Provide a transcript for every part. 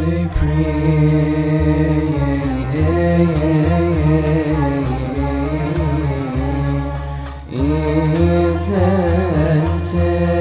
they pray. Isn't is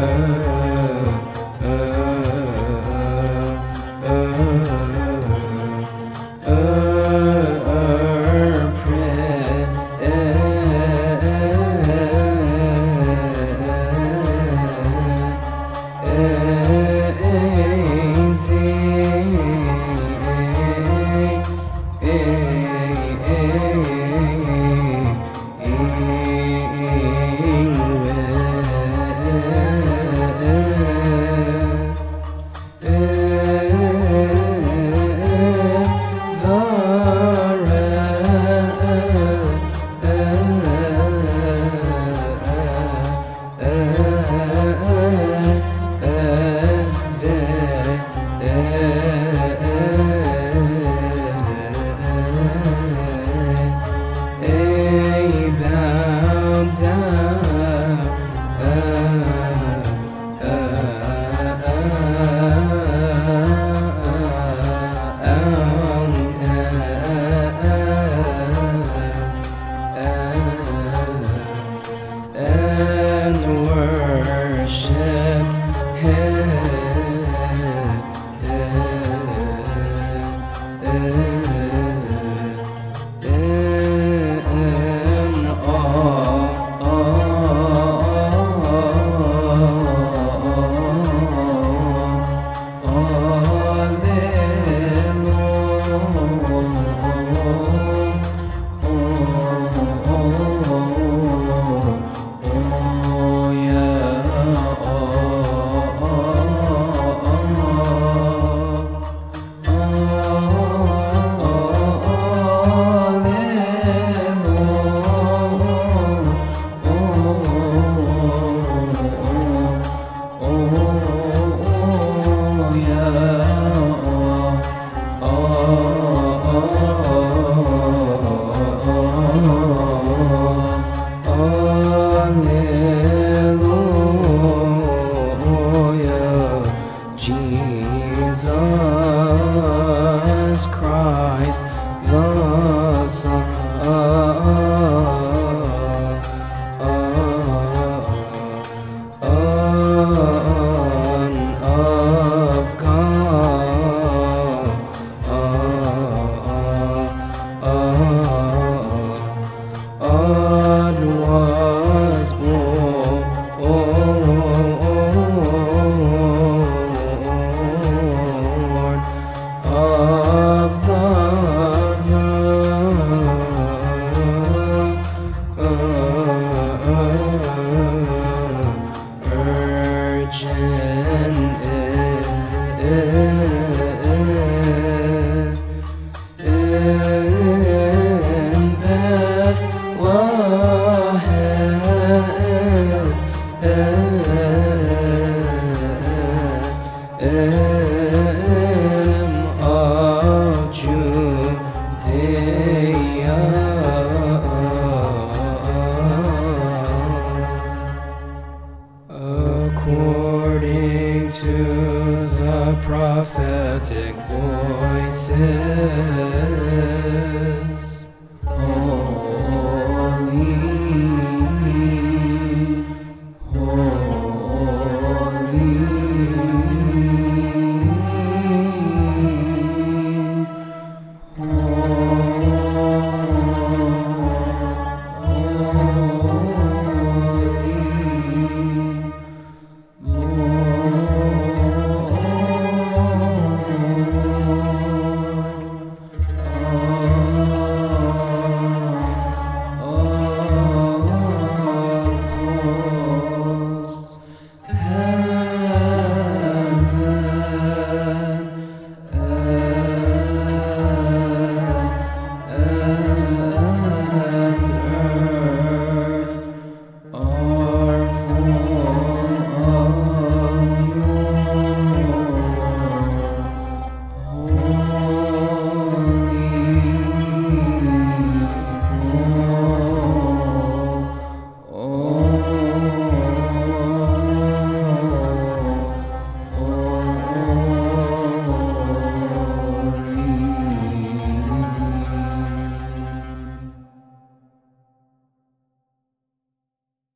and him Jesus Christ, the Son of God prophetic voices,